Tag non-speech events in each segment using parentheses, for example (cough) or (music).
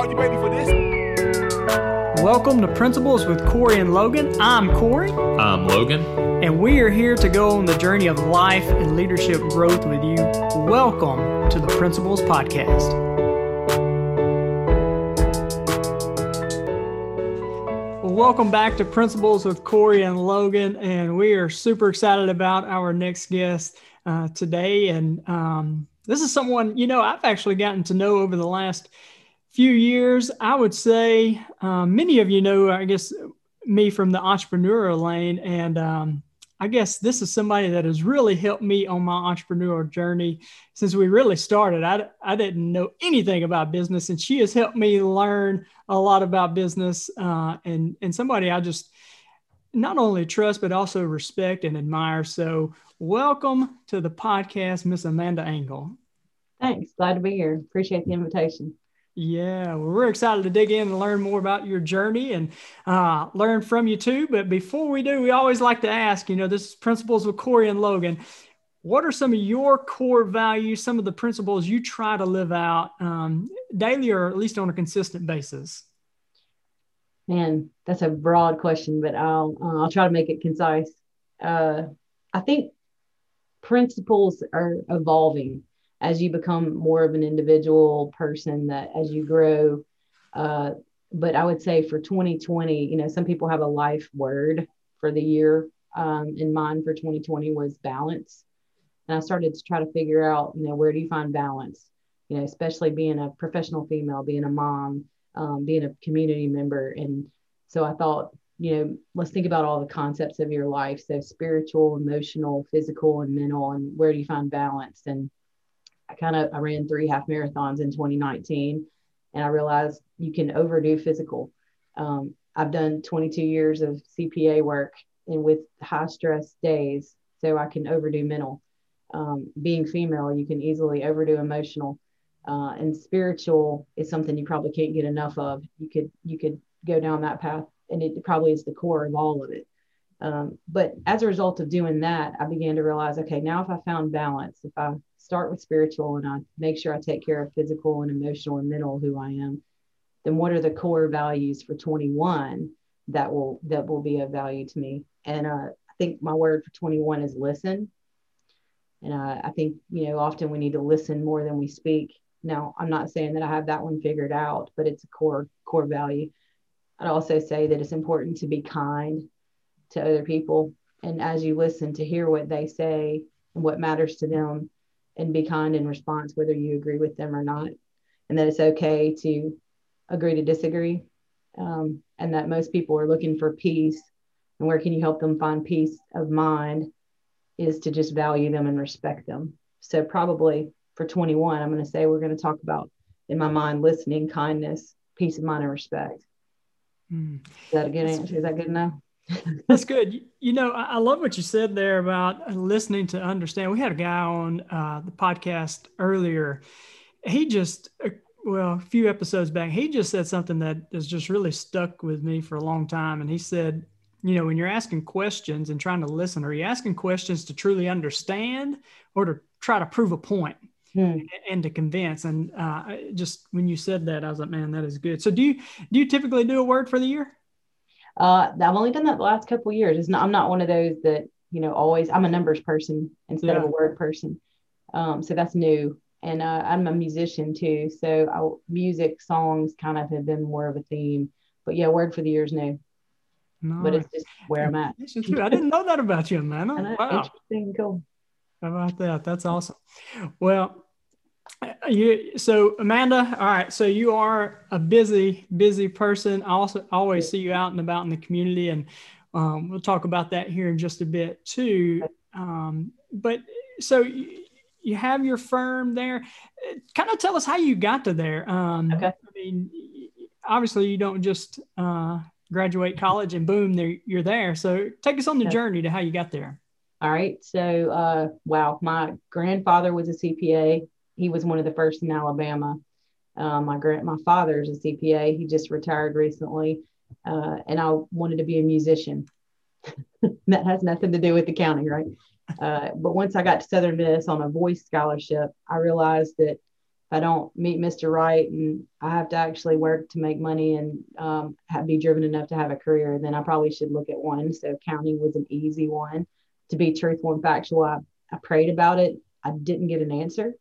Are you ready for this? Welcome to Principles with Corey and Logan. I'm Corey. I'm Logan. And we are here to go on the journey of life and leadership growth with you. Welcome to the Principles Podcast. Well, welcome back to Principles with Corey and Logan. And we are super excited about our next guest uh, today. And um, this is someone, you know, I've actually gotten to know over the last few years. I would say um, many of you know, I guess, me from the entrepreneurial lane. And um, I guess this is somebody that has really helped me on my entrepreneurial journey since we really started. I, I didn't know anything about business, and she has helped me learn a lot about business. Uh, and, and somebody I just not only trust, but also respect and admire. So, welcome to the podcast, Miss Amanda Engel. Thanks. Glad to be here. Appreciate the invitation. Yeah, well, we're excited to dig in and learn more about your journey and uh, learn from you too. But before we do, we always like to ask you know, this is Principles with Corey and Logan. What are some of your core values, some of the principles you try to live out um, daily or at least on a consistent basis? Man, that's a broad question, but I'll, uh, I'll try to make it concise. Uh, I think principles are evolving as you become more of an individual person that as you grow uh, but i would say for 2020 you know some people have a life word for the year um, and mine for 2020 was balance. And i started to try to figure out you know where do you find balance? You know especially being a professional female being a mom um, being a community member. And so i thought you know let's think about all the concepts of your life. So spiritual emotional physical and mental and where do you find balance? And I kind of I ran three half marathons in 2019, and I realized you can overdo physical. Um, I've done 22 years of CPA work and with high stress days, so I can overdo mental. Um, being female, you can easily overdo emotional, uh, and spiritual is something you probably can't get enough of. You could you could go down that path, and it probably is the core of all of it. Um, but as a result of doing that, I began to realize, okay, now if I found balance, if I start with spiritual and I make sure I take care of physical and emotional and mental who I am, then what are the core values for 21 that will that will be of value to me? And uh, I think my word for 21 is listen. And uh, I think you know often we need to listen more than we speak. Now I'm not saying that I have that one figured out, but it's a core core value. I'd also say that it's important to be kind to other people, and as you listen to hear what they say and what matters to them, and be kind in response, whether you agree with them or not, and that it's okay to agree to disagree, um, and that most people are looking for peace. And where can you help them find peace of mind is to just value them and respect them. So, probably for 21, I'm going to say we're going to talk about, in my mind, listening, kindness, peace of mind, and respect. Mm. Is that a good answer? Is that good enough? That's good. You know, I love what you said there about listening to understand. We had a guy on uh, the podcast earlier. He just, uh, well, a few episodes back, he just said something that has just really stuck with me for a long time. And he said, you know, when you're asking questions and trying to listen, are you asking questions to truly understand or to try to prove a point? Hmm. and to convince. And uh, just when you said that, I was like, man, that is good. So do you do you typically do a word for the year? Uh, I've only done that the last couple years. It's not, I'm not one of those that, you know, always, I'm a numbers person instead yeah. of a word person. Um, so that's new. And uh, I'm a musician too. So I, music, songs kind of have been more of a theme. But yeah, word for the year is new. But it's just where I'm at. I didn't know that about you, man. (laughs) Wow. Interesting. Cool. How about that? That's awesome. Well, you so Amanda, all right. So you are a busy, busy person. I also always see you out and about in the community, and um, we'll talk about that here in just a bit too. Um, but so you, you, have your firm there. Kind of tell us how you got to there. Um, okay. I mean, obviously you don't just uh, graduate college and boom, there you're there. So take us on the okay. journey to how you got there. All right. So, uh, wow, my grandfather was a CPA he was one of the first in Alabama. Uh, my grand, my father is a CPA. He just retired recently, uh, and I wanted to be a musician. (laughs) that has nothing to do with the county, right? Uh, but once I got to Southern Miss on a voice scholarship, I realized that if I don't meet Mr. Right and I have to actually work to make money and um, have, be driven enough to have a career, then I probably should look at one. So counting was an easy one. To be truthful and factual, I, I prayed about it. I didn't get an answer.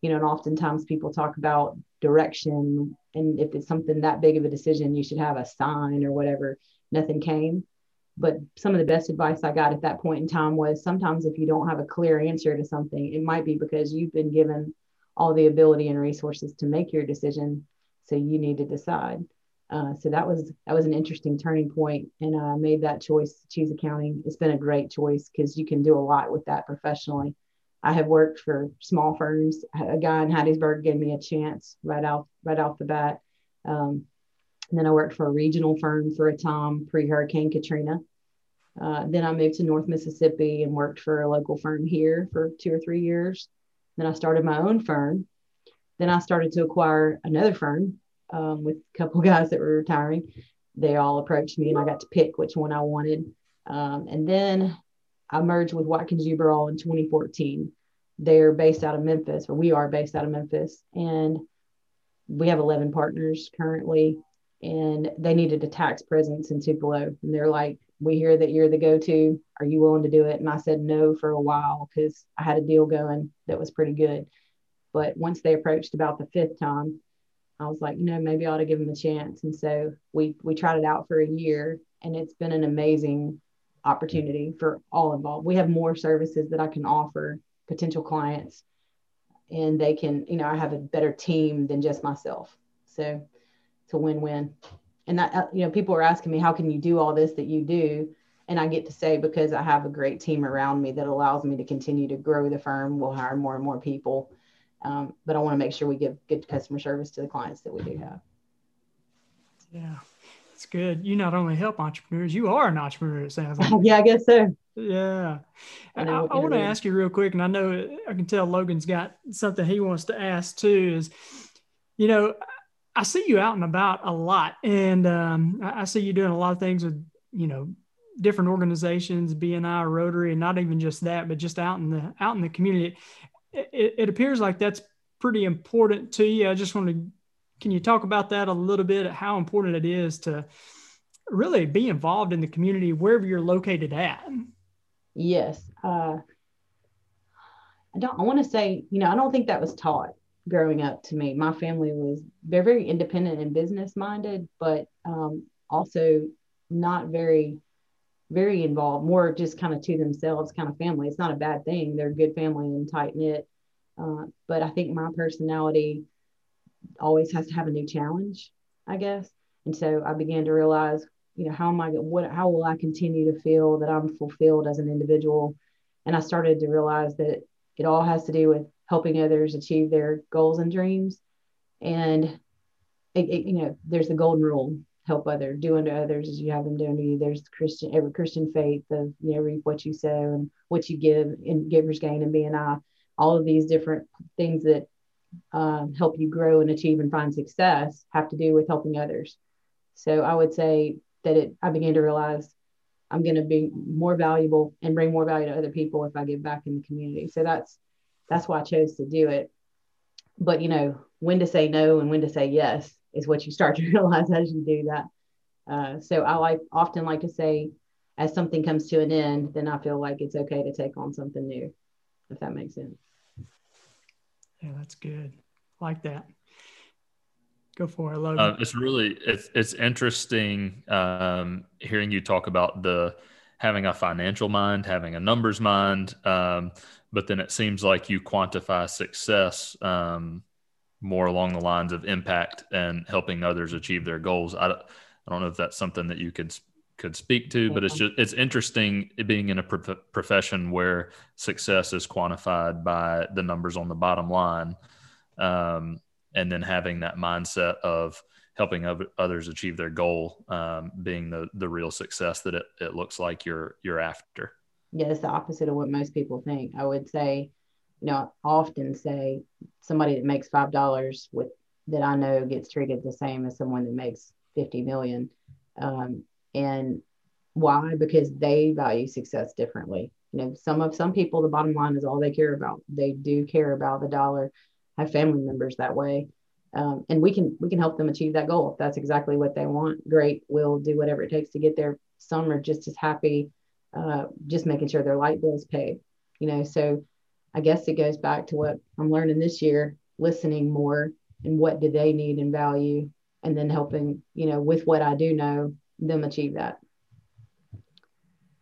You know, and oftentimes people talk about direction and if it's something that big of a decision, you should have a sign or whatever. Nothing came. But some of the best advice I got at that point in time was sometimes if you don't have a clear answer to something, it might be because you've been given all the ability and resources to make your decision. So you need to decide. Uh, so that was that was an interesting turning point, and I made that choice to choose accounting. It's been a great choice because you can do a lot with that professionally. I have worked for small firms. A guy in Hattiesburg gave me a chance right off right off the bat. Um, then I worked for a regional firm for a time pre Hurricane Katrina. Uh, then I moved to North Mississippi and worked for a local firm here for two or three years. Then I started my own firm. Then I started to acquire another firm um, with a couple (laughs) guys that were retiring. They all approached me and I got to pick which one I wanted. Um, and then I merged with Watkins Uiberall in 2014. They're based out of Memphis, or we are based out of Memphis. And we have 11 partners currently. And they needed a tax presence in Tupelo. And they're like, we hear that you're the go-to are you willing to do it and i said no for a while because i had a deal going that was pretty good but once they approached about the fifth time i was like you know maybe i ought to give them a chance and so we we tried it out for a year and it's been an amazing opportunity for all involved. We have more services that i can offer potential clients and they can you know i have a better team than just myself. So it's a win-win. And that uh, you know people are asking me how can you do all this that you do? And i get to say because i have a great team around me that allows me to continue to grow the firm we'll hire more and more people. Um, but i want to make sure we give good customer service to the clients that we do have. Yeah it's good. You not only help entrepreneurs you are an entrepreneur it sounds like. (laughs) Yeah i guess so. Yeah. I, I, I want to ask you real quick and i know i can tell logan's got something he wants to ask too is you know I see you out and about a lot, and um, I, see you doing a lot of things with you know different organizations, BNI, Rotary, and not even just that, but just out in the out in the community. It, it appears like that's pretty important to you. I just want to, can you talk about that a little bit? How important it is to really be involved in the community wherever you're located at. Yes, uh, I don't. I want to say, you know, I don't think that was taught growing up to me. My family was they're very independent and business minded, but um, also not very very involved, more just kind of to themselves kind of family. It's not a bad thing. They're a good family and tight knit. Uh, but I think my personality always has to have a new challenge, I guess. And so I began to realize, you know, how am I, what, how will I continue to feel that I'm fulfilled as an individual? And I started to realize that it all has to do with helping others achieve their goals and dreams. And it, it, you know, there's the golden rule: help others, do unto others as you have them do unto you. There's Christian, every Christian faith of you know, reap what you sow and what you give and givers gain and BNI. All of these different things that um, help you grow and achieve and find success have to do with helping others. So I would say that it. I began to realize I'm going to be more valuable and bring more value to other people if I give back in the community. So that's that's why I chose to do it. But you know, when to say no and when to say yes is what you start (laughs) to realize as you do that. Uh, so I like often like to say, as something comes to an end, then I feel like it's okay to take on something new, if that makes sense. Yeah, that's good. like that. Go for it, Logan. Uh, it's really it's it's interesting um, hearing you talk about the having a financial mind, having a numbers mind. Um, but then it seems like you quantify success um, more along the lines of impact and helping others achieve their goals. I, I don't know if that's something that you could could speak to, but it's just it's interesting being in a pro- profession where success is quantified by the numbers on the bottom line, um, and then having that mindset of helping others achieve their goal um, being the the real success that it, it looks like you're you're after yeah, it's the opposite of what most people think. I would say, you know, often say somebody that makes five dollars with that I know gets treated the same as someone that makes fifty million. Um, and why? Because they value success differently. You know, some of some people the bottom line is all they care about. They do care about the dollar. have family members that way. Um, and we can we can help them achieve that goal if that's exactly what they want. Great, we'll do whatever it takes to get there. Some are just as happy, uh, just making sure their light bill is paid. You know, so I guess it goes back to what I'm learning this year: listening more and what do they need and value, and then helping you know with what I do know them achieve that.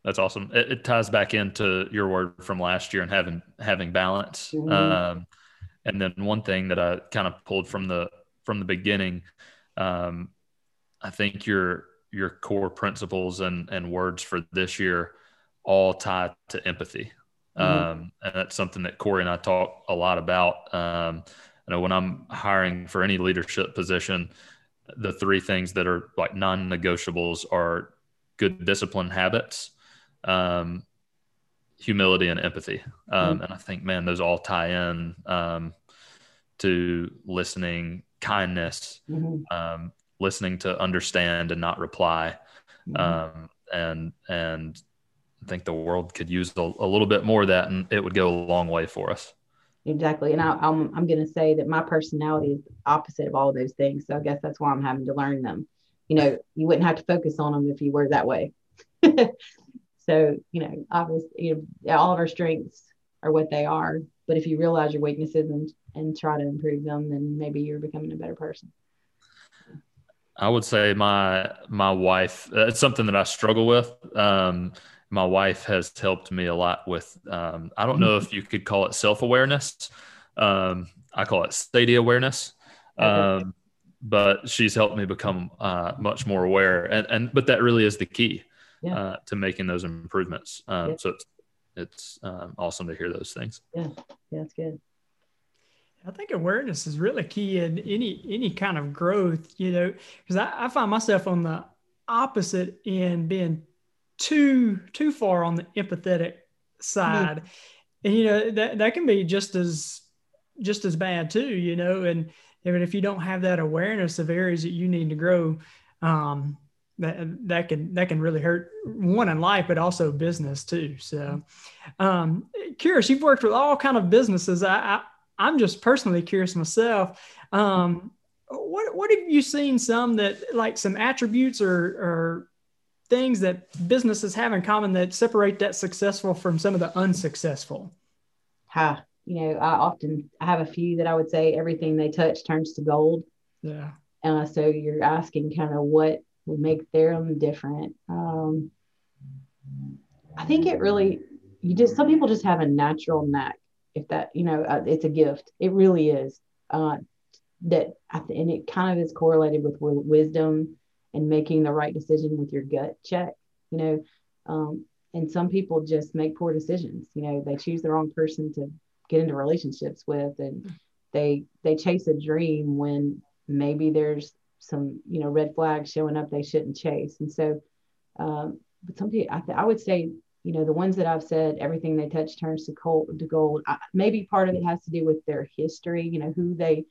That's awesome. It, it, ties back into your word from last year and having having balance. Mm-hmm. Um, and then one thing that I kind of pulled from the from the beginning, um, I think your your core principles and and words for this year all tie to empathy. Mm-hmm. Um, and that's something that Corey and I talk a lot about. Um, I know when I'm hiring for any leadership position, the three things that are like non-negotiables are good discipline habits, um, humility and empathy. Um, mm-hmm. And I think, man, those all tie in um, to listening, kindness, mm-hmm. um, listening to understand and not reply. Mm-hmm. Um, and, and I think the world could use a, a, little bit more of that and it would go a long way for us. Exactly. And I, I'm, I'm going to say that my personality is opposite of all of those things. So I guess that's why I'm having to learn them. You know, you wouldn't have to focus on them if you were that way. (laughs) So, you know, obviously, you know, all of our strengths are what they are. But if you realize your weaknesses and, and try to improve them, then maybe you're becoming a better person. I would say my my wife. Uh, it's something that I struggle with. Um, my wife has helped me a lot with. Um, I don't know if you could call it self awareness. Um, I call it steady awareness. Um, but she's helped me become uh, much more aware, and and but that really is the key yeah. uh, to making those improvements. Um, yeah. So it's, it's um, awesome to hear those things. Yeah, yeah, that's good. I think awareness is really key in any any kind of growth, you know, because I, I, find myself on the opposite end being too too far on the empathetic side. Mm-hmm. And you know, that that can be just as just as bad too, you know, and even if you don't have that awareness of areas that you need to grow, um, that that can that can really hurt one in life but also business too so um curious you've worked with all kind of businesses i, I am just personally curious myself um what what have you seen some that like some attributes or or things that businesses have in common that separate that successful from some of the unsuccessful ha you know i often i have a few that i would say everything they touch turns to gold yeah uh, so you're asking kind of what would make them different. Um, I think it really, you just, some people just have a natural knack. If that, you know, uh, it's a gift. It really is. Uh, that, and it kind of is correlated with wisdom and making the right decision with your gut check, you know. Um, and some people just make poor decisions. You know, they choose the wrong person to get into relationships with, and they they chase a dream when maybe there's some you know red flags showing up they shouldn't chase and so um, but some people I, th- I would say you know the ones that i've said everything they touch turns to gold to gold I, maybe part of it has to do with their history you know who they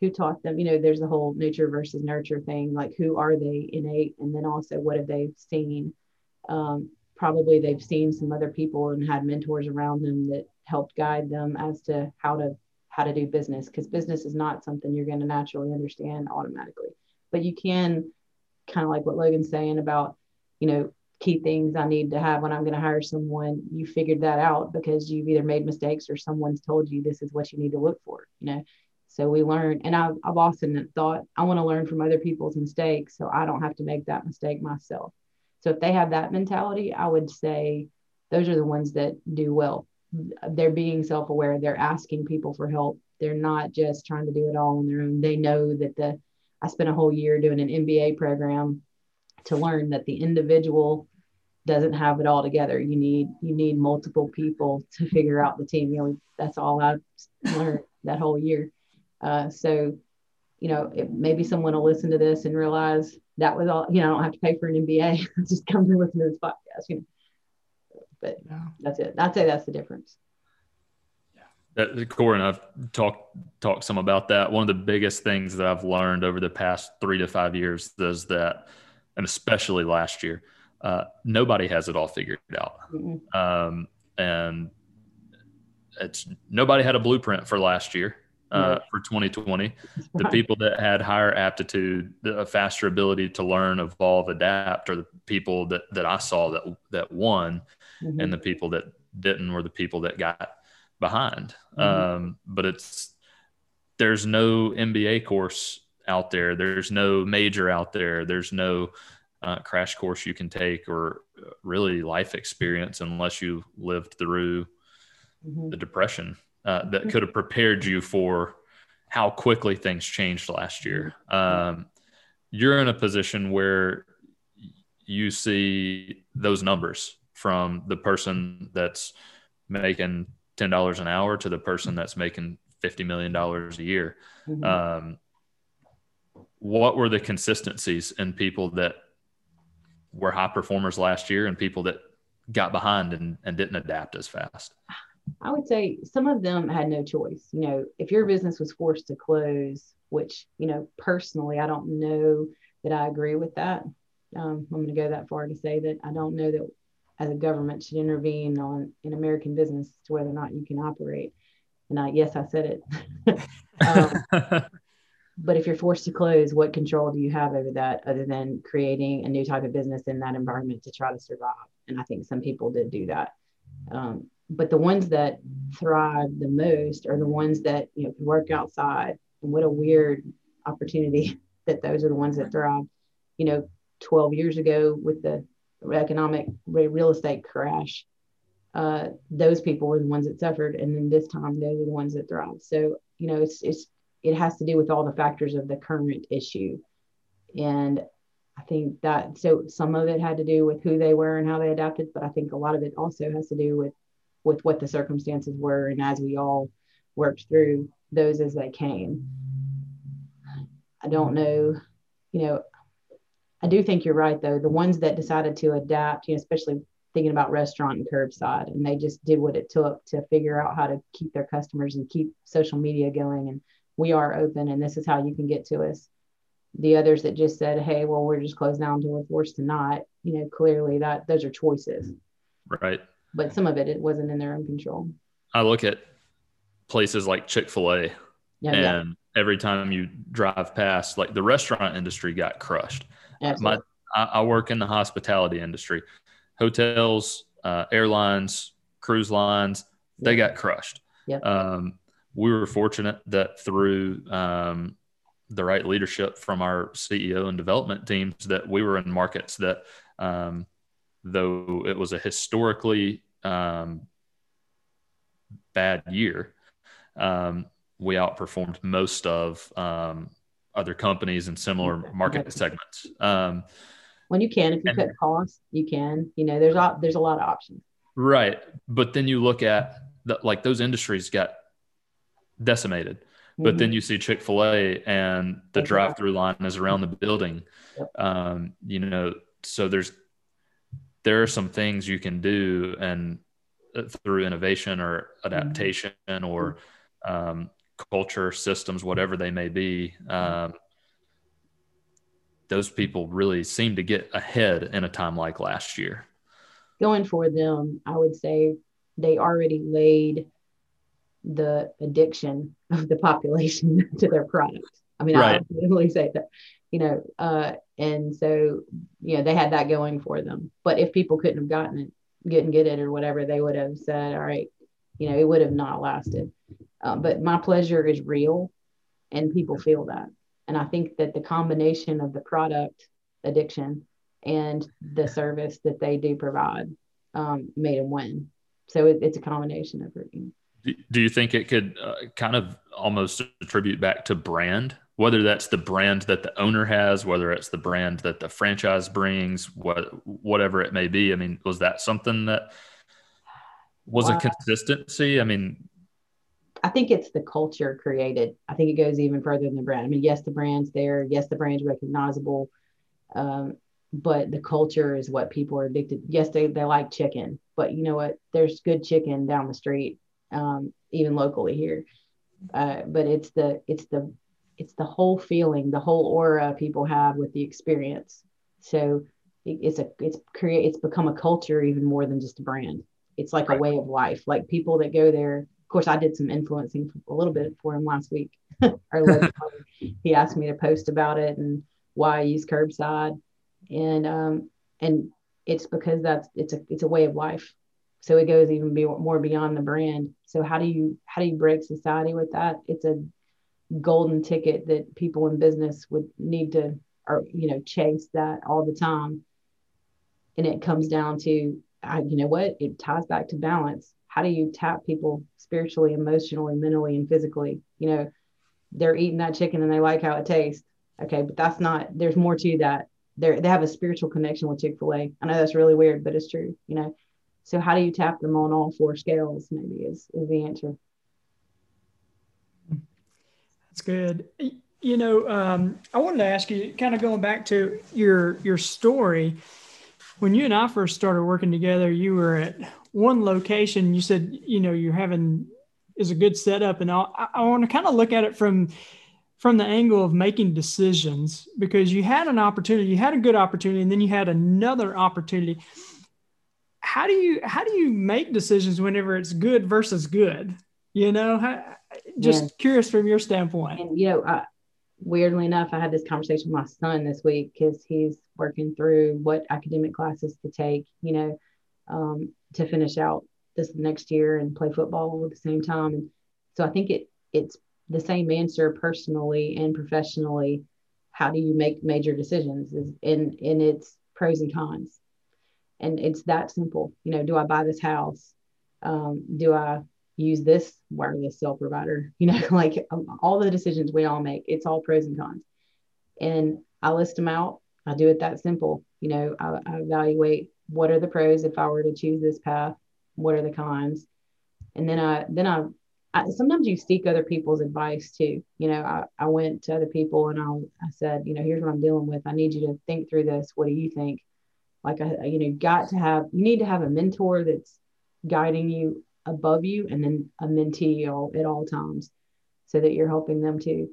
who taught them you know there's the whole nature versus nurture thing like who are they innate and then also what have they seen um, probably they've seen some other people and had mentors around them that helped guide them as to how to how to do business because business is not something you're going to naturally understand automatically but you can kind of like what Logan's saying about, you know, key things I need to have when I'm going to hire someone. You figured that out because you've either made mistakes or someone's told you this is what you need to look for, you know. So we learn, and I've, I've often thought I want to learn from other people's mistakes so I don't have to make that mistake myself. So if they have that mentality, I would say those are the ones that do well. They're being self aware, they're asking people for help. They're not just trying to do it all on their own. They know that the I spent a whole year doing an MBA program to learn that the individual doesn't have it all together. You need you need multiple people to figure out the team. You know, that's all I learned that whole year. Uh, so, you know, it, maybe someone will listen to this and realize that was all. You know, I don't have to pay for an MBA. (laughs) Just come and listen to this podcast. You know, but yeah. that's it. I'd say that's the difference. Yeah. Corey and I've talked talked some about that. One of the biggest things that I've learned over the past three to five years is that, and especially last year, uh, nobody has it all figured out, mm-hmm. um, and it's nobody had a blueprint for last year. Uh, for 2020. The people that had higher aptitude, a faster ability to learn, evolve, adapt, are the people that that I saw that that won, mm-hmm. and the people that didn't were the people that got behind. Mm-hmm. Um, but it's there's no MBA course out there. There's no major out there. There's no uh, crash course you can take or really life experience unless you lived through mm-hmm. the depression uh, that could have prepared you for how quickly things changed last year. Um, you're in a position where you see those numbers from the person that's making ten dollars an hour to the person that's making fifty million dollars a year. Mm-hmm. Um, what were the consistencies in people that were high performers last year and people that got behind and, and didn't adapt as fast? I would say some of them had no choice. You know, if your business was forced to close, which, you know, personally, I don't know that I agree with that. Um, I'm going to go that far to say that I don't know that as a government should intervene on an American business to whether or not you can operate. And I, yes, I said it. (laughs) um, but if you're forced to close, what control do you have over that other than creating a new type of business in that environment to try to survive? And I think some people did do that. Um, but the ones that thrive the most are the ones that you know can work outside. And what a weird opportunity (laughs) that those are the ones that thrive. You know, 12 years ago with the economic real estate crash, uh, those people were the ones that suffered, and then this time those are the ones that thrive. So you know, it's it's it has to do with all the factors of the current issue, and I think that so some of it had to do with who they were and how they adapted, but I think a lot of it also has to do with with what the circumstances were, and as we all worked through those as they came. I don't know, you know, I do think you're right though. The ones that decided to adapt, you know, especially thinking about restaurant and curbside, and they just did what it took to figure out how to keep their customers and keep social media going. And we are open, and this is how you can get to us. The others that just said, "Hey, well, we're just closed down until we're forced to not," you know, clearly that those are choices. Right. But some of it it wasn't in their own control. I look at places like Chick Fil A, yeah, and yeah. every time you drive past, like the restaurant industry got crushed Absolutely. My, I, I work in the hospitality industry, hotels, uh, airlines, cruise lines. They got crushed. Yeah. Um, we were fortunate that through um, the right leadership from our CEO and development teams that we were in markets that, um, though it was a historically um, bad year, um, we outperformed most of um, other companies in similar (laughs) market segments. Um, when you can, if you and, cut costs, you can. You know, there's a, there's a lot of options. Right, but then you look at the, like those industries got decimated. But mm-hmm. then you see Chick Fil A and the drive-through line is around the building. Yep. Um, you know, so there's there are some things you can do and uh, through innovation or adaptation mm-hmm. or um, culture, systems, whatever they may be, um, those people really seem to get ahead in a time like last year. Going for them, I would say they already laid the addiction of the population (laughs) to their product. I mean, right. I really say that, you know, uh, and so, you know, they had that going for them. But if people couldn't have gotten it, couldn't get it or whatever, they would have said, all right, you know, it would have not lasted. Uh, but my pleasure is real and people feel that. And I think that the combination of the product addiction and the service that they do provide um, made them win. So it, it's a combination of everything. Do you think it could uh, kind of almost attribute back to brand, whether that's the brand that the owner has, whether it's the brand that the franchise brings, what whatever it may be? I mean, was that something that was wow. a consistency? I mean, I think it's the culture created. I think it goes even further than the brand. I mean, yes, the brand's there. Yes, the brand's recognizable. Um, but the culture is what people are addicted. Yes, they, they like chicken, but you know what? There's good chicken down the street, um, even locally here. Uh, but it's the it's the it's the whole feeling, the whole aura people have with the experience. So it, it's a it's create it's become a culture even more than just a brand. It's like right. a way of life. Like people that go there of course, I did some influencing a little bit for him last week. (laughs) or (laughs) he asked me to post about it and why I use curbside, and um, and it's because that's it's a it's a way of life. So it goes even be, more beyond the brand. So how do you how do you break society with that? It's a golden ticket that people in business would need to or you know chase that all the time. And it comes down to I, you know what? It ties back to balance. How do you tap people spiritually emotionally mentally and physically? You know they're eating that chicken and they like how it tastes. Okay but that's not there's more to that. They they have a spiritual connection with chick-fil-a. I know that's really weird but it's true you know? So how do you tap them on all four scales maybe is is the answer that's good you know um, i wanted to ask you kind of going back to your your story when you and I first started working together, you were at one location. You said, you know, you're having is a good setup, and I, I want to kind of look at it from from the angle of making decisions because you had an opportunity, you had a good opportunity, and then you had another opportunity. How do you how do you make decisions whenever it's good versus good? You know, how, just yeah. curious from your standpoint. And you know, uh, weirdly enough, I had this conversation with my son this week because he's working through what academic classes to take, you know, um, to finish out this next year and play football at the same time. And so I think it it's the same answer personally and professionally. How do you make major decisions? Is in in its pros and cons, and it's that simple. You know, do I buy this house? Um, do I use this wireless cell provider (laughs) you know like um, all the decisions we all make it's all pros and cons. And i list them out. I do it that simple. You know I, I, evaluate what are the pros if i were to choose this path what are the cons? And then i then i, I sometimes you seek other people's advice too. You know I, I went to other people and I, I said you know here's what i'm dealing with. I need you to think through this. What do you think? Like i you know got to have you need to have a mentor that's guiding you above you and then a mentee all, at all times so that you're helping them too.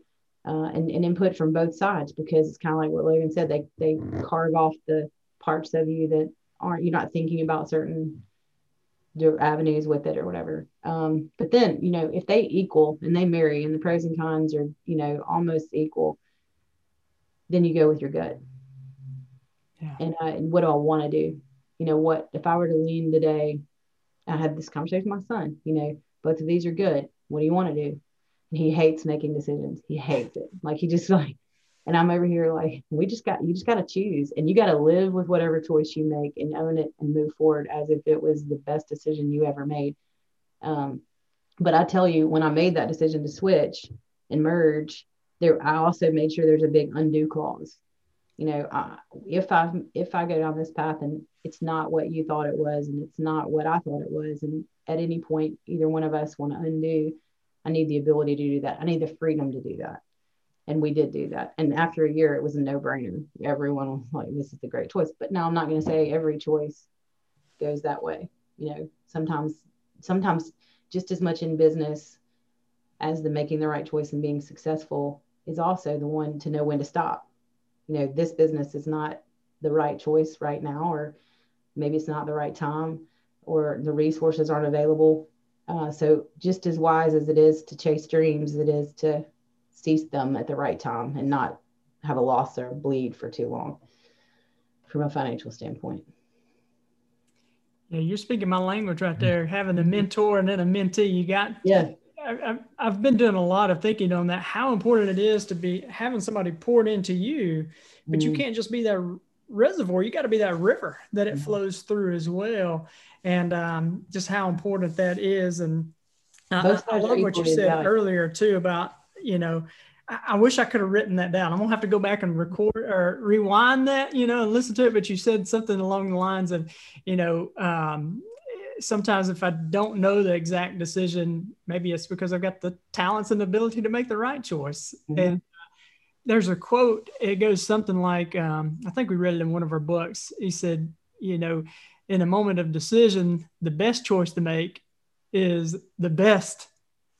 Uh, and, and input from both sides because it's kind of like what Logan said, they, they carve off the parts of you that aren't, you're not thinking about certain avenues with it or whatever. Um, but then, you know, if they equal and they marry and the pros and cons are, you know, almost equal, then you go with your gut. Yeah. And, uh, and what do I want to do? You know, what if I were to lean today I had this conversation with my son. You know, both of these are good. What do you want to do? And he hates making decisions. He hates it. Like he just (laughs) like, and I'm over here like, we just got you just got to choose, and you got to live with whatever choice you make and own it and move forward as if it was the best decision you ever made. Um, but I tell you, when I made that decision to switch and merge, there I also made sure there's a big undo clause you know uh, if i if i go down this path and it's not what you thought it was and it's not what i thought it was and at any point either one of us want to undo i need the ability to do that. I need the freedom to do that. And we did do that. And after a year it was a no-brainer. Everyone was like this is the great choice. But now i'm not going to say every choice goes that way. You know sometimes sometimes just as much in business as the making the right choice and being successful is also the one to know when to stop you know this business is not the right choice right now or maybe it's not the right time or the resources aren't available. Uh, so just as wise as it is to chase dreams it is to cease them at the right time and not have a loss or bleed for too long from a financial standpoint. Yeah you're speaking my language right there having a mentor and then a mentee. You got yeah I, I've been doing a lot of thinking on that, how important it is to be having somebody poured into you, but mm. you can't just be that reservoir. You got to be that river that it mm. flows through as well. And um, just how important that is. And I, I love what you said value. earlier too about, you know, I, I wish I could have written that down. I'm gonna have to go back and record or rewind that, you know, and listen to it. But you said something along the lines of, you know, um, sometimes if I don't know the exact decision, maybe it's because I've got the talents and ability to make the right choice. Mm-hmm. And uh, there's a quote, it goes something like, um, I think we read it in one of our books. He said, you know, in a moment of decision, the best choice to make is the best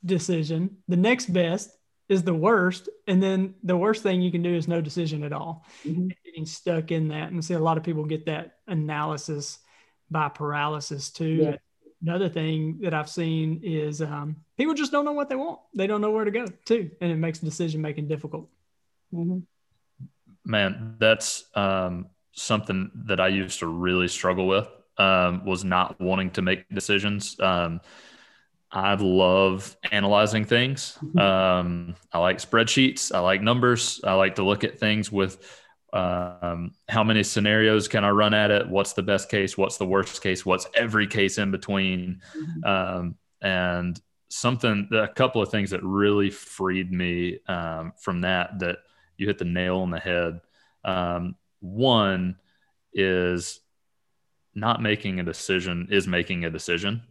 decision. The next best is the worst. And then the worst thing you can do is no decision at all. Mm-hmm. Getting stuck in that. And see a lot of people get that analysis by paralysis too. Yeah. Another thing that I've seen is um, people just don't know what they want. They don't know where to go too, and it makes decision making difficult. Mm-hmm. Man, that's um, something that I used to really struggle with. Um, was not wanting to make decisions. Um, I love analyzing things. Mm-hmm. Um, I like spreadsheets. I like numbers. I like to look at things with um, how many scenarios can I run at it? What's the best case? What's the worst case? What's every case in between? Mm-hmm. Um, and something, a couple of things that really freed me um, from that, that you hit the nail on the head. Um, one is not making a decision is making a decision.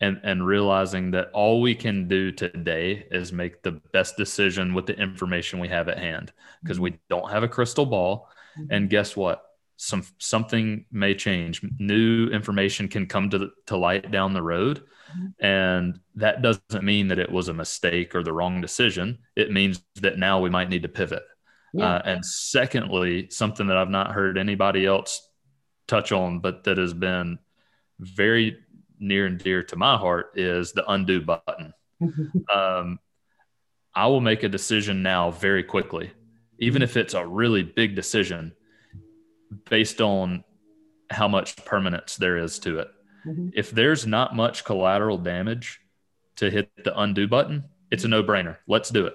And and realizing that all we can do today is make the best decision with the information we have at hand because we don't have a crystal ball. Mm-hmm. and guess what? Some something may change. New information can come to to light down the road. Mm-hmm. and that doesn't mean that it was a mistake or the wrong decision. It means that now we might need to pivot. Yeah. uh, and secondly something that i've not heard anybody else touch on but that has been very near and dear to my heart is the undo button. (laughs) um, I will make a decision now very quickly, even if it's a really big decision based on how much permanence there is to it. Mm-hmm. If there's not much collateral damage to hit the undo button, it's a no brainer. Let's do it.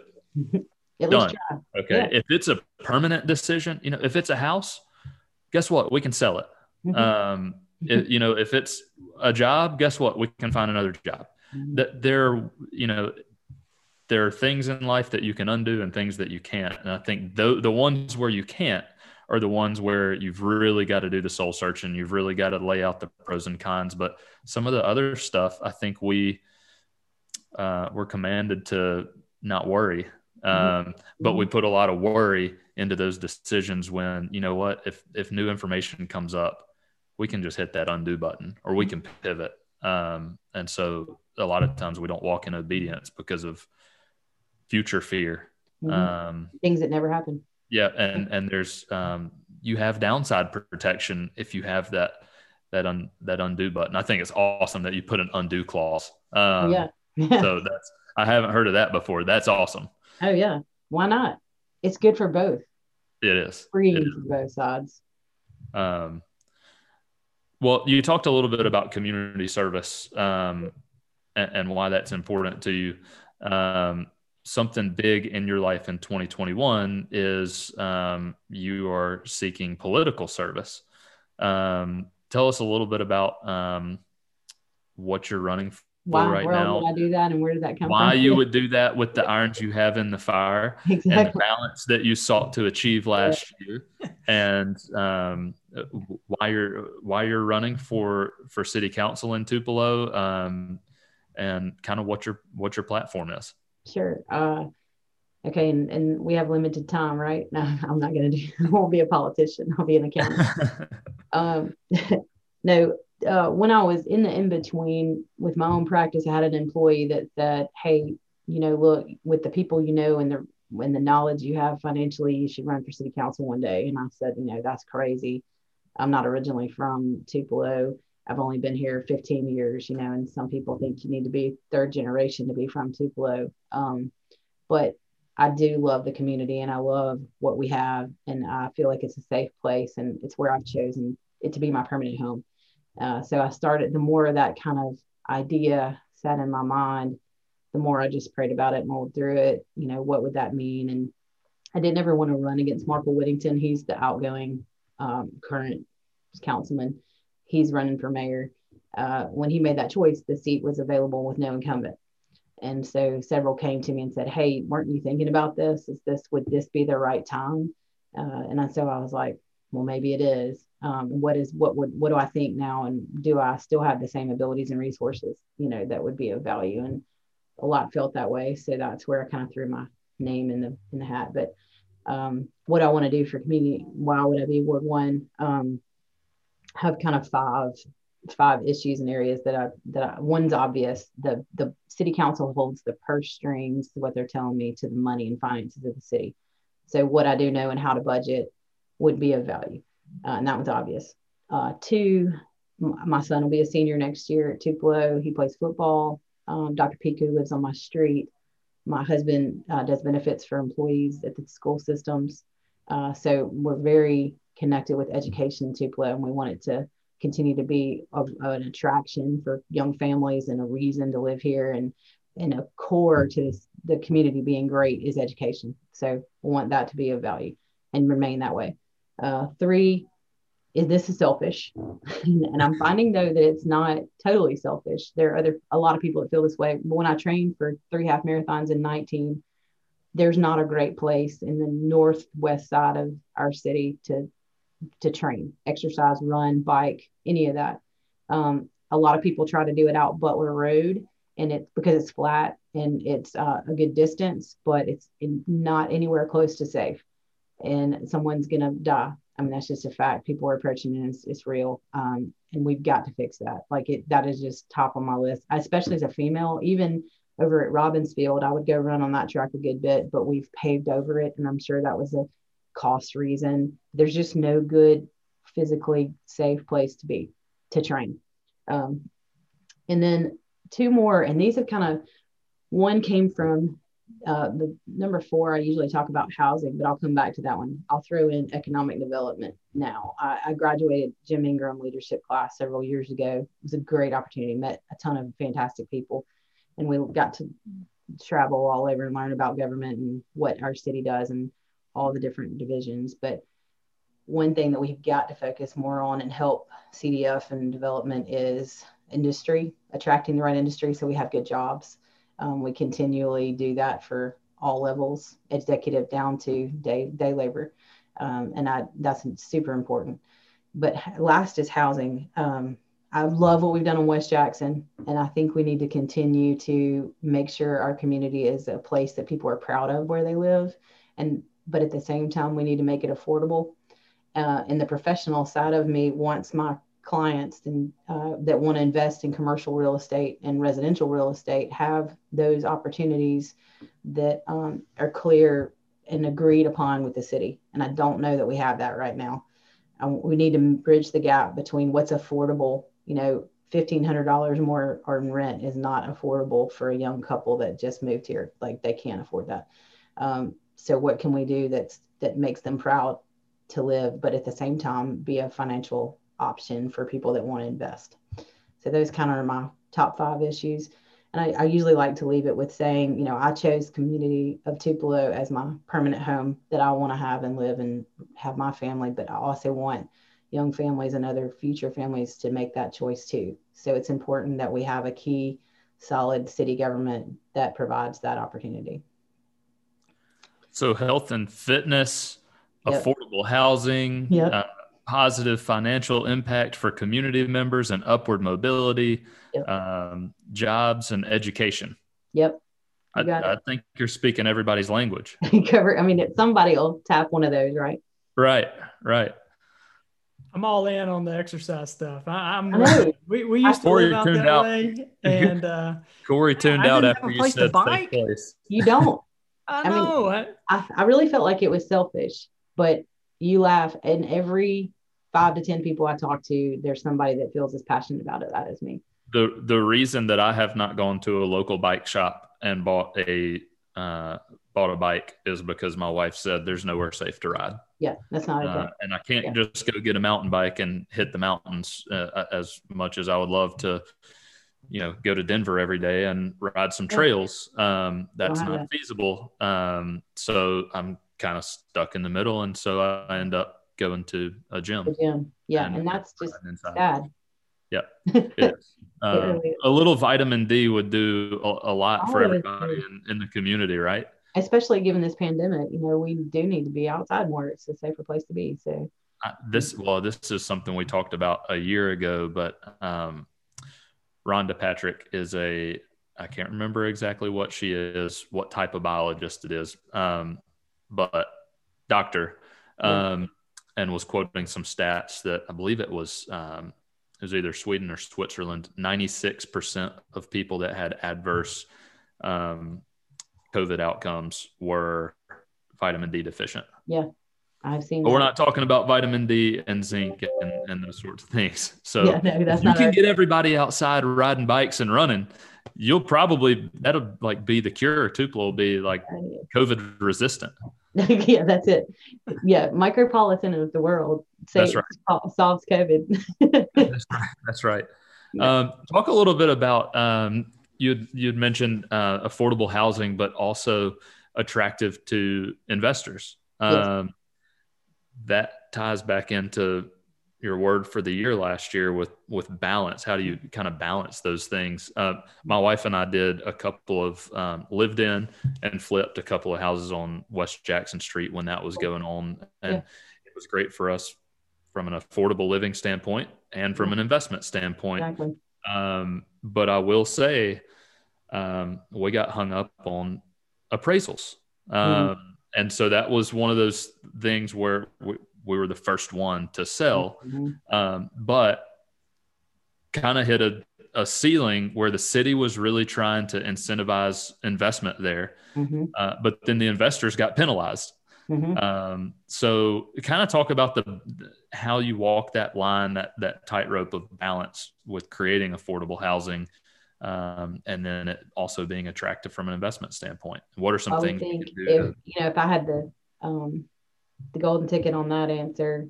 (laughs) Done. Okay. Yeah. If it's a permanent decision, you know, if it's a house, guess what? We can sell it. Mm-hmm. Um, it, you know, if it's a job, guess what? We can find another job. Mm-hmm. That there, you know, there are things in life that you can undo and things that you can't. And I think the the ones where you can't are the ones where you've really got to do the soul search and you've really got to lay out the pros and cons. But some of the other stuff, I think we uh, we're commanded to not worry. Mm-hmm. Um, but we put a lot of worry into those decisions when you know what if if new information comes up we can just hit that undo button or we can pivot. Um, and so a lot of times we don't walk in obedience because of future fear. Mm-hmm. Um, Things that never happen. Yeah. And, and there's, um, you have downside protection if you have that, that un, that undo button. I think it's awesome that you put an undo clause. Um, yeah. (laughs) so that's, I haven't heard of that before. That's awesome. Oh yeah. Why not? It's good for both. It is. Freeing for both sides. Um, well, you talked a little bit about community service um, and, and, why that's important to you. Um, something big in your life in 2021 is um, you are seeking political service. Um, tell us a little bit about um, what you're running why right now. Would I do that, and where did that come why from? Why you would (laughs) do that with the irons you have in the fire, exactly. and the balance that you sought to achieve last year, and um, why you're why you're running for for city council in Tupelo, um, and kind of what your what your platform is. Sure. Uh, okay, and, and we have limited time, right? (laughs) No, I'm not going to do. I won't be a politician. I'll be an accountant. (laughs) um, (laughs) no, uh, when I was in the in between with my own practice, I had an employee that said, "Hey, you know, look with the people you know and the and the knowledge you have financially, you should run for city council one day." And I said, "You know, that's crazy. I'm not originally from Tupelo. I've only been here 15 years, you know, and some people think you need to be third generation to be from Tupelo. Um, but I do love the community and I love what we have, and I feel like it's a safe place and it's where I've chosen it to be my permanent home." Uh, so I started, the more that kind of idea sat in my mind, the more I just prayed about it, mulled through it. You know, what would that mean? And I didn't ever want to run against Markel Whittington. He's the outgoing um, current councilman. He's running for mayor. Uh, when he made that choice, the seat was available with no incumbent. And so several came to me and said, Hey, weren't you thinking about this? Is this, would this be the right time? Uh, and so I was like, well, maybe it is um, what is what would what do I think now, and do I still have the same abilities and resources, you know, that would be of value? And a lot felt that way, so that's where I kind of threw my name in the in the hat. But um, what I want to do for community, why would I be Ward One? Um, have kind of five five issues and areas that I that I, one's obvious. The the city council holds the purse strings, what they're telling me, to the money and finances of the city. So what I do know and how to budget would be of value uh, and that was obvious. Uh, two, my son will be a senior next year at Tupelo. He plays football. Um, Dr. Picou lives on my street. My husband uh, does benefits for employees at the school systems. Uh, so we're very connected with education in Tupelo, and we want it to continue to be a, an attraction for young families and a reason to live here. And, and a core to this, the community being great is education. So we want that to be a value and remain that way. Uh, three, is this is selfish. And i'm finding though that it's not totally selfish. There are other a lot of people that feel this way. But when i trained for three half marathons in 19 there's not a great place in the northwest side of our city to to train exercise run bike any of that. Um, a lot of people try to do it out butler road and it's because it's flat and it's uh, a good distance but it's not anywhere close to safe. And someone's gonna die I mean, that's just a fact. People are approaching it. It's, it's real. Um, and we've got to fix that. Like it, that is just top on my list, especially as a female, even over at Robbins Field, I would go run on that track a good bit, but we've paved over it. And I'm sure that was a cost reason. There's just no good physically safe place to be to train. Um, and then two more, and these have kind of, one came from uh, the number four, I usually talk about housing, but I'll come back to that one. I'll throw in economic development now. I, I, graduated Jim Ingram leadership class several years ago. It was a great opportunity, met a ton of fantastic people, and we got to travel all over and learn about government and what our city does and all the different divisions. But one thing that we've got to focus more on and help CDF and development is industry, attracting the right industry so we have good jobs um, we continually do that for all levels, executive down to day day labor, um, and I, that's super important. But last is housing. Um, I love what we've done in West Jackson, and I think we need to continue to make sure our community is a place that people are proud of where they live, and but at the same time we need to make it affordable. Uh, and the professional side of me wants my clients and uh, that want to invest in commercial real estate and residential real estate have those opportunities that um, are clear and agreed upon with the city. And I don't know that we have that right now. Um, we need to bridge the gap between what's affordable. You know, fifteen hundred dollars more in rent is not affordable for a young couple that just moved here. Like they can't afford that. Um, so what can we do that's that makes them proud to live, but at the same time be a financial option for people that want to invest. So those kind of are my top five issues. And I, I, usually like to leave it with saying, you know, I chose community of Tupelo as my permanent home that I want to have and live and have my family, but I also want young families and other future families to make that choice too. So it's important that we have a key, solid city government that provides that opportunity. So health and fitness, yep. affordable housing, yep. Uh, positive financial impact for community members and upward mobility, yep. um, jobs, and education. Yep. I, I, think you're speaking everybody's language. (laughs) Cover. I mean, somebody will tap one of those, right? Right. Right. I'm all in on the exercise stuff. I, am (laughs) we, we used to Corey live out that out. way, (laughs) and uh, Corey tuned out after you said safe place. You don't. I know. I, mean, I, I really felt like it was selfish, but you laugh, and every five to 10 people I talk to, there's somebody that feels as passionate about it. That is me. The, the reason that I have not gone to a local bike shop and bought a, uh, bought a bike is because my wife said there's nowhere safe to ride. Yeah, that's not uh, and I can't yeah. just go get a mountain bike and hit the mountains uh, as much as I would love to, you know, go to Denver every day and ride some trails. Um, that's not feasible. Um, so I'm kind of stuck in the middle, and so I end up going to a gym. A gym. Yeah. And, and that's just sad. Yeah. (laughs) uh, a little vitamin D would do a, a lot All for everybody in, in the community, right? Especially given this pandemic, you know, we do need to be outside more. It's a safer place to be. So, uh, this, well, this is something we talked about a year ago, but um, Rhonda Patrick is a, I can't remember exactly what she is, what type of biologist it is, um, but doctor. Um, and was quoting some stats that I believe it was um, it was either Sweden or Switzerland. Ninety six percent of people that had adverse um, COVID outcomes were vitamin D deficient. Yeah, I've seen. But we're not talking about vitamin D and zinc and, and those sorts of things. (laughs) So Yeah, no, that's if you not can our- get everybody outside riding bikes and running, you'll probably that'll like be the cure. Tupelo will be like COVID resistant. (laughs) yeah, that's it. Yeah, micropolitan of the world That's say, right. solves COVID. (laughs) That's right. That's right. Yeah. Um, talk a little bit about um, you'd you'd mentioned uh, affordable housing, but also attractive to investors. Yes. That ties back into your word for the year last year with with balance. How do you kind of balance those things? Uh, my wife and I did a couple of um, lived in and flipped a couple of houses on West Jackson Street when that was going on, and Yeah. it was great for us from an affordable living standpoint and from an investment standpoint. exactly. Um, but I will say, um, we got hung up on appraisals. Um, And so that was one of those things where we, we were the first one to sell, Mhm. um, but kind of hit a, a ceiling where the city was really trying to incentivize investment there. Mhm. Uh, but then the investors got penalized. Mhm. Um, so kind of talk about the how you walk that line, that that tightrope of balance with creating affordable housing, um, and then it also being attractive from an investment standpoint. What are some I things you think do? if you know if I had the um the golden ticket on that answer,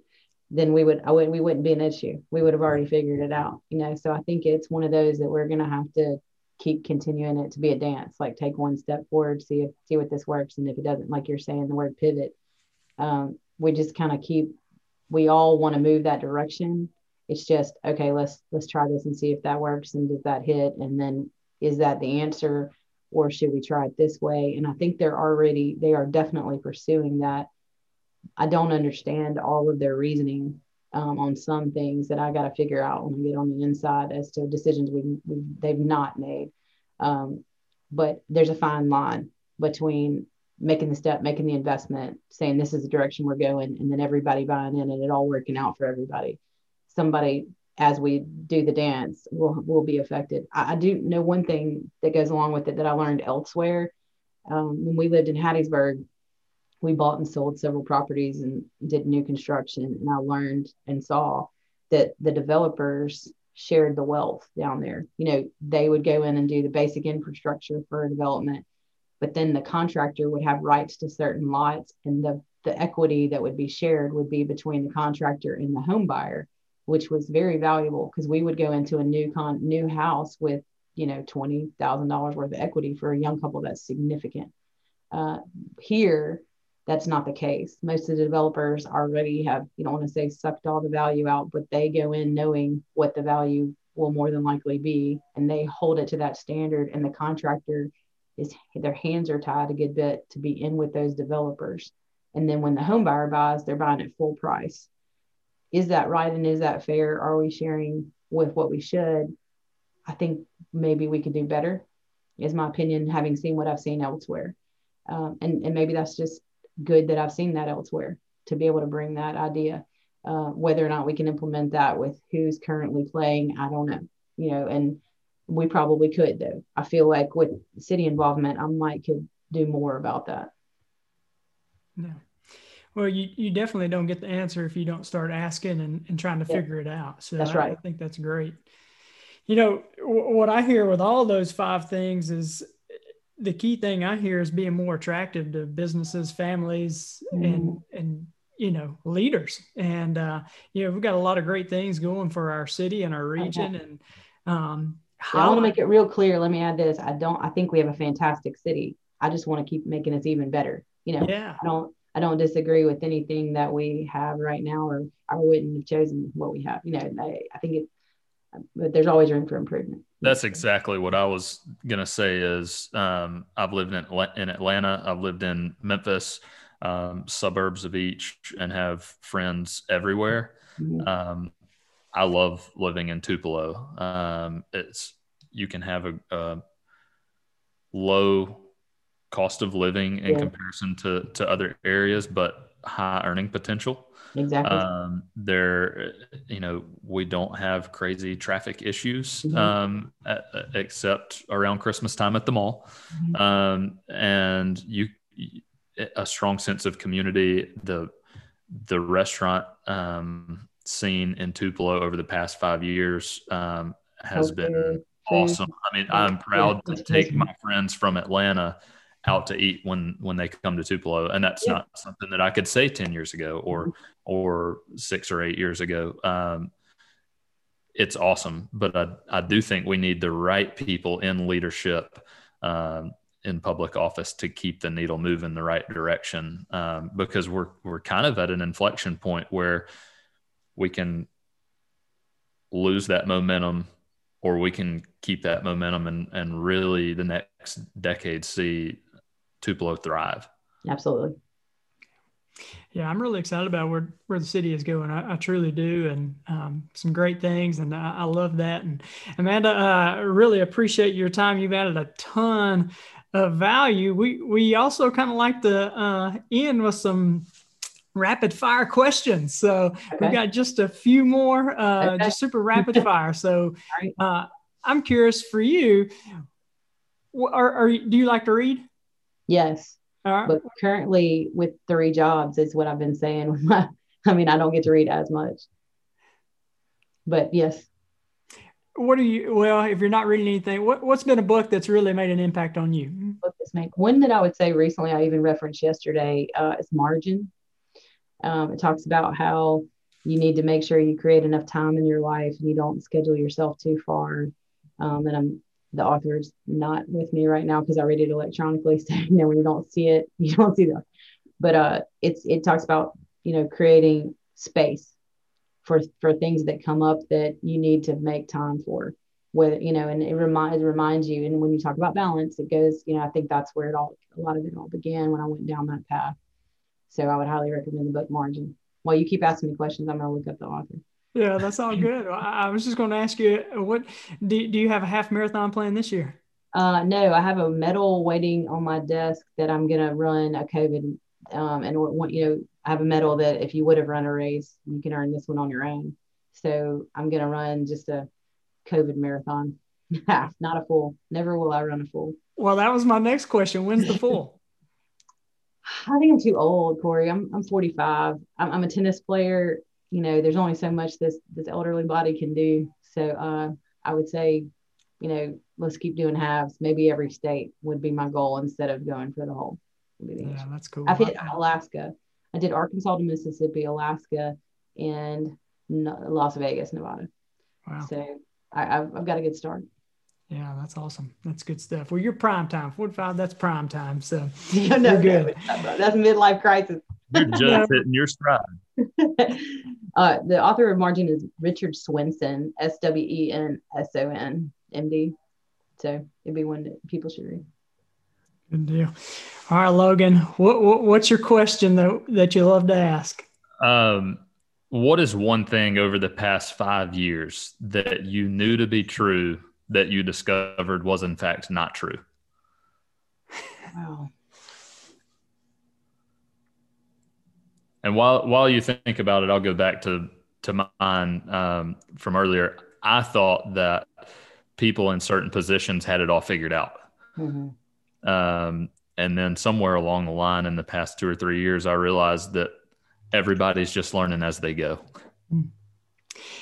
(laughs) then we would I would we wouldn't be an issue. We would have already figured it out. You know, so I think it's one of those that we're gonna have to keep continuing it to be a dance. Like take one step forward, see if see what this works, and if it doesn't, like you're saying, the word pivot. Um, we just kind of keep. We all want to move that direction. It's just okay. Let's let's try this and see if that works and does that hit, and then is that the answer or should we try it this way? And I think they're already, they are definitely pursuing that. I don't understand all of their reasoning um, on some things that I got to figure out when I get on the inside as to decisions we, we they've not made. Um, but there's a fine line between making the step, making the investment, saying this is the direction we're going, and then everybody buying in and it all working out for everybody. Somebody as we do the dance will will be affected. I, I do know one thing that goes along with it that I learned elsewhere. Um, when we lived in Hattiesburg, we bought and sold several properties and did new construction, and I learned and saw that the developers shared the wealth down there. You know, they would go in and do the basic infrastructure for a development, but then the contractor would have rights to certain lots, and the the equity that would be shared would be between the contractor and the home buyer which was very valuable because we would go into a new con new house with you know twenty thousand dollars worth of equity for a young couple. That's significant. Uh, here, that's not the case. Most of the developers already have you don't want to say sucked all the value out, but they go in knowing what the value will more than likely be, and they hold it to that standard. And the contractor is their hands are tied a good bit to be in with those developers. And then when the home buyer buys, they're buying at full price is that right and is that fair? Are we sharing with what we should? I think maybe we could do better is my opinion having seen what i've seen elsewhere. Um, and, and maybe that's just good that i've seen that elsewhere to be able to bring that idea uh, whether or not we can implement that with who's currently playing i don't know you know and we probably could though. I feel like with city involvement i might could do more about that. Yeah. Well, you, you definitely don't get the answer if you don't start asking and, and trying to Yeah. figure it out. So That's I, I think that's great. You know, w- what I hear with all those five things is the key thing I hear is being more attractive to businesses, families, and, Mm-hmm. and, you know, leaders. And, uh, you know, we've got a lot of great things going for our city and our region. And, um, Yeah, I want to make it real clear. Let me add this. I don't, I think we have a fantastic city. I just want to keep making us even better. You know, yeah. I don't, I don't disagree with anything that we have right now, or I wouldn't have chosen what we have. You know, I, I think it, but there's always room for improvement. That's exactly what I was gonna say. Is um, I've lived in in Atlanta, I've lived in Memphis, um, suburbs of each, and have friends everywhere. Mhm. Um, I love living in Tupelo. Um, it's you can have a, a low cost of living in Yeah. comparison to to other areas, but high earning potential. Exactly. Um, there, you know, we don't have crazy traffic issues Mhm. um, a- a- except around Christmas time at the mall. Mhm. Um, and you, a strong sense of community. The the restaurant um, scene in Tupelo over the past five years um, has okay. been awesome. I mean, I'm proud to take my friends from Atlanta out to eat when when they come to Tupelo, and that's yeah. not something that I could say ten years ago or mm-hmm. or six or eight years ago. Um, it's awesome, but I I do think we need the right people in leadership. Um, in public office to keep the needle moving the right direction um, because we're we're kind of at an inflection point where we can lose that momentum or we can keep that momentum and, and really the next decade see Tupelo thrive. Absolutely. Yeah, I'm really excited about where, where the city is going. I, I truly do, and um, some great things, and I, I love that. And Amanda, I uh, really appreciate your time. You've added a ton of value. We we also kind of like to uh, end with some rapid fire questions. So okay. we've got just a few more, uh, okay. just super rapid fire. So (laughs) uh, I'm curious for you, are, are, do you like to read? Yes. But currently with three jobs is what I've been saying. (laughs) I mean, I don't get to read as much, but yes. What are you, well, if you're not reading anything, what, what's been a book that's really made an impact on you? Book that's made, one that I would say recently, I even referenced yesterday, uh, is Margin um, it talks about how you need to make sure you create enough time in your life and you don't schedule yourself too far. Um, and I'm the author's not with me right now because I read it electronically. (laughs) So you know when you don't see it, (laughs) you don't see that. But uh, it's it talks about you know creating space for for things that come up that you need to make time for. Whether you know, and it reminds reminds you. And when you talk about balance, it goes. You know, I think that's where it all a lot of it all began when I went down that path. So I would highly recommend the book Margin. While you keep asking me questions, I'm going to look up the author. Yeah, that's all good. I was just going to ask you, what do, do you have a half marathon plan this year? Uh, no, I have a medal waiting on my desk that I'm going to run a COVID. Um, and want you know, I have a medal that if you would have run a race, you can earn this one on your own. So I'm going to run just a COVID marathon, (laughs) not a full. Never will I run a full. Well, that was my next question. When's the full? (laughs) (laughs) I think I'm too old, Corey. I'm I'm 45. I'm, I'm a tennis player. You know, there's only so much this this elderly body can do. So uh, I would say, you know, let's keep doing halves. Maybe every state would be my goal instead of going for the whole. Yeah, that's cool. I've hit Alaska. I did Arkansas to Mississippi, Alaska, and Las Vegas, Nevada. Wow. So I, I've, I've got a good start. Yeah, that's awesome. That's good stuff. Well, you're prime time, 45, that's prime time. So (laughs) yeah, no, good. No, that's midlife crisis. You're just (laughs) hitting your stride. (laughs) uh, the author of Margin is Richard Swenson, S W E N S O N M D. So it'd be one that people should read. Good deal. All right, Logan, what, what what's your question that, that you love to ask? Um, what is one thing over the past five years that you knew to be true that you discovered was in fact not true? Wow. And while while you think about it, I'll go back to to mine um, from earlier. I thought that people in certain positions had it all figured out. Mm-hmm. Um, and then somewhere along the line in the past two or three years, I realized that everybody's just learning as they go.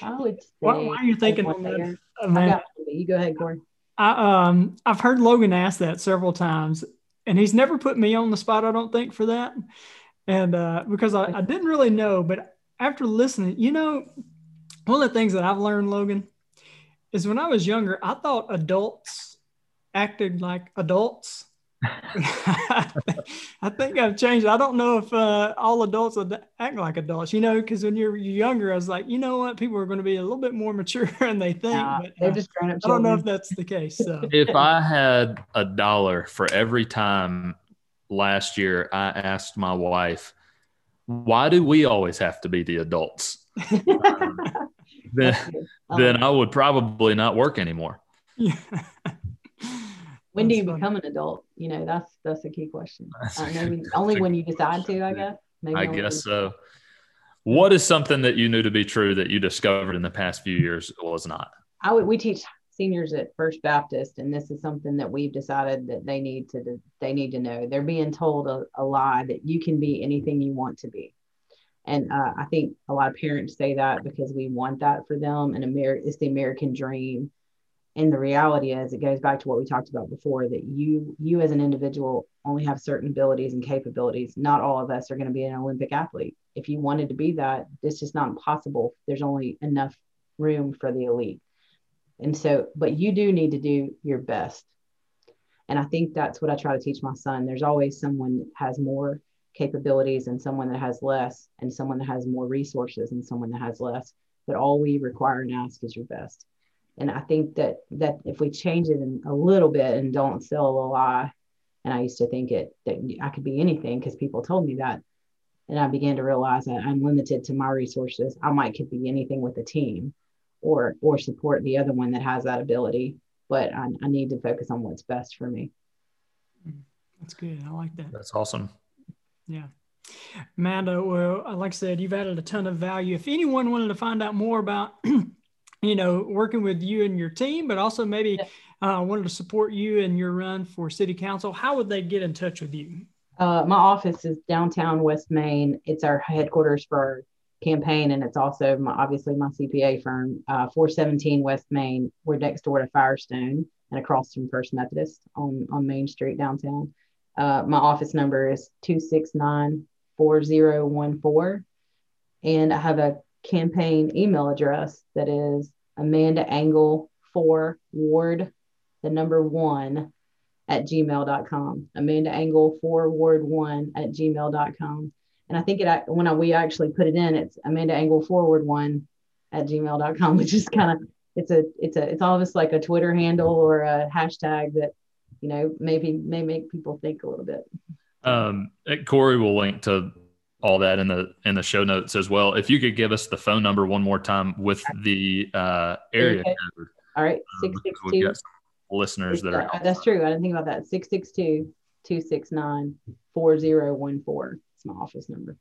I would say. Why, why are you thinking on that? You go ahead, Corey. I, um, I've heard Logan ask that several times, and he's never put me on the spot. I don't think for that, and uh, because I, I didn't really know, but after listening, you know, one of the things that I've learned, Logan, is when I was younger, I thought adults acted like adults (laughs) I think I've changed. I don't know if uh, all adults act like adults, you know, because when you're younger, I was like, you know what, people are going to be a little bit more mature (laughs) than they think. but, they're uh, just grown up. I don't know if that's the case. So. if I had a dollar for every time last year I asked my wife, why do we always have to be the adults? um, (laughs) then, then I would probably not work anymore. Yeah (laughs) when do you become an adult? You know, that's that's a key question. (laughs) Uh, maybe only when you decide to, I guess. Maybe I guess so. What is something that you knew to be true that you discovered in the past few years was not? I would. We teach seniors at First Baptist, and this is something that we've decided that they need to they need to know. They're being told a, a lie that you can be anything you want to be, and uh, I think a lot of parents say that because we want that for them, and Amer- it's the American dream. And the reality is, it goes back to what we talked about before that you you as an individual only have certain abilities and capabilities. Not all of us are going to be an Olympic athlete. If you wanted to be that, it's just not possible. There's only enough room for the elite and so, but you do need to do your best. And I think that's what I try to teach my son. There's always someone that has more capabilities and someone that has less, and someone that has more resources and someone that has less. But all we require and ask is your best. And I think that that if we change it in a little bit and don't sell a lie, and I used to think it that I could be anything because people told me that, and I began to realize that I'm limited to my resources. I might could be anything with a team, or or support the other one that has that ability but I, I need to focus on what's best for me. That's good. I like that. That's awesome. Yeah. Amanda well like i said you've added a ton of value. If anyone wanted to find out more about (clears throat) you know working with you and your team but also maybe yeah. uh, wanted to support you in your run for city council how would they get in touch with you? Uh, my office is downtown west main. It's our headquarters for campaign, and it's also my, obviously my CPA firm, uh, 417 West Main. We're next door to Firestone and across from First Methodist on, on Main Street downtown. Uh, my office number is 269 4014. And I have a campaign email address that is Amanda Angle 4 Ward, the number one at gmail.com. Amanda Angle 4 Ward 1 at gmail.com. And I think it when I, we actually put it in, it's Amanda Angle Forward one at gmail.com, (laughs) which is kind of it's a it's a it's almost like a Twitter handle or a hashtag that you know maybe may make people think a little bit. Um, Corey will link to all that in the in the show notes as well. If you could give us the phone number one more time with the uh, area okay. code. All right, um, six six two. Listeners that are that's true. I didn't think about that. 662 269 4014 my office number.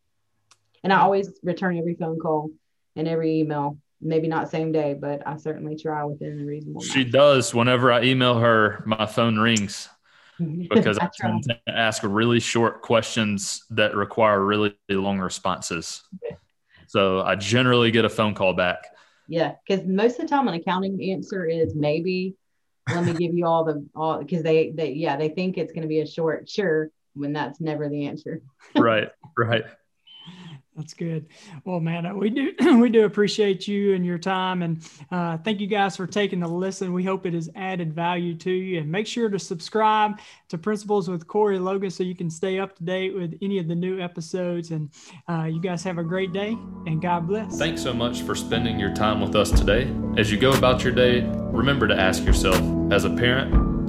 And I always return every phone call and every email. Maybe not same day, but I certainly try within a reasonable. She does. Whenever I email her, my phone rings (laughs) because I, I tend to ask really short questions that require really long responses. So I generally get a phone call back. Yeah, because most of the time an accounting answer is maybe. Let me give you all the all because they they yeah they think it's going to be a short sure when that's never the answer. right, right. (laughs) That's good. Well, man, we do (clears throat) we do appreciate you and your time, and uh, thank you guys for taking the listen. We hope it has added value to you, and make sure to subscribe to Principles with Corey Logan so you can stay up to date with any of the new episodes. And uh, you guys have a great day, and God bless. Thanks so much for spending your time with us today. As you go about your day, remember to ask yourself, as a parent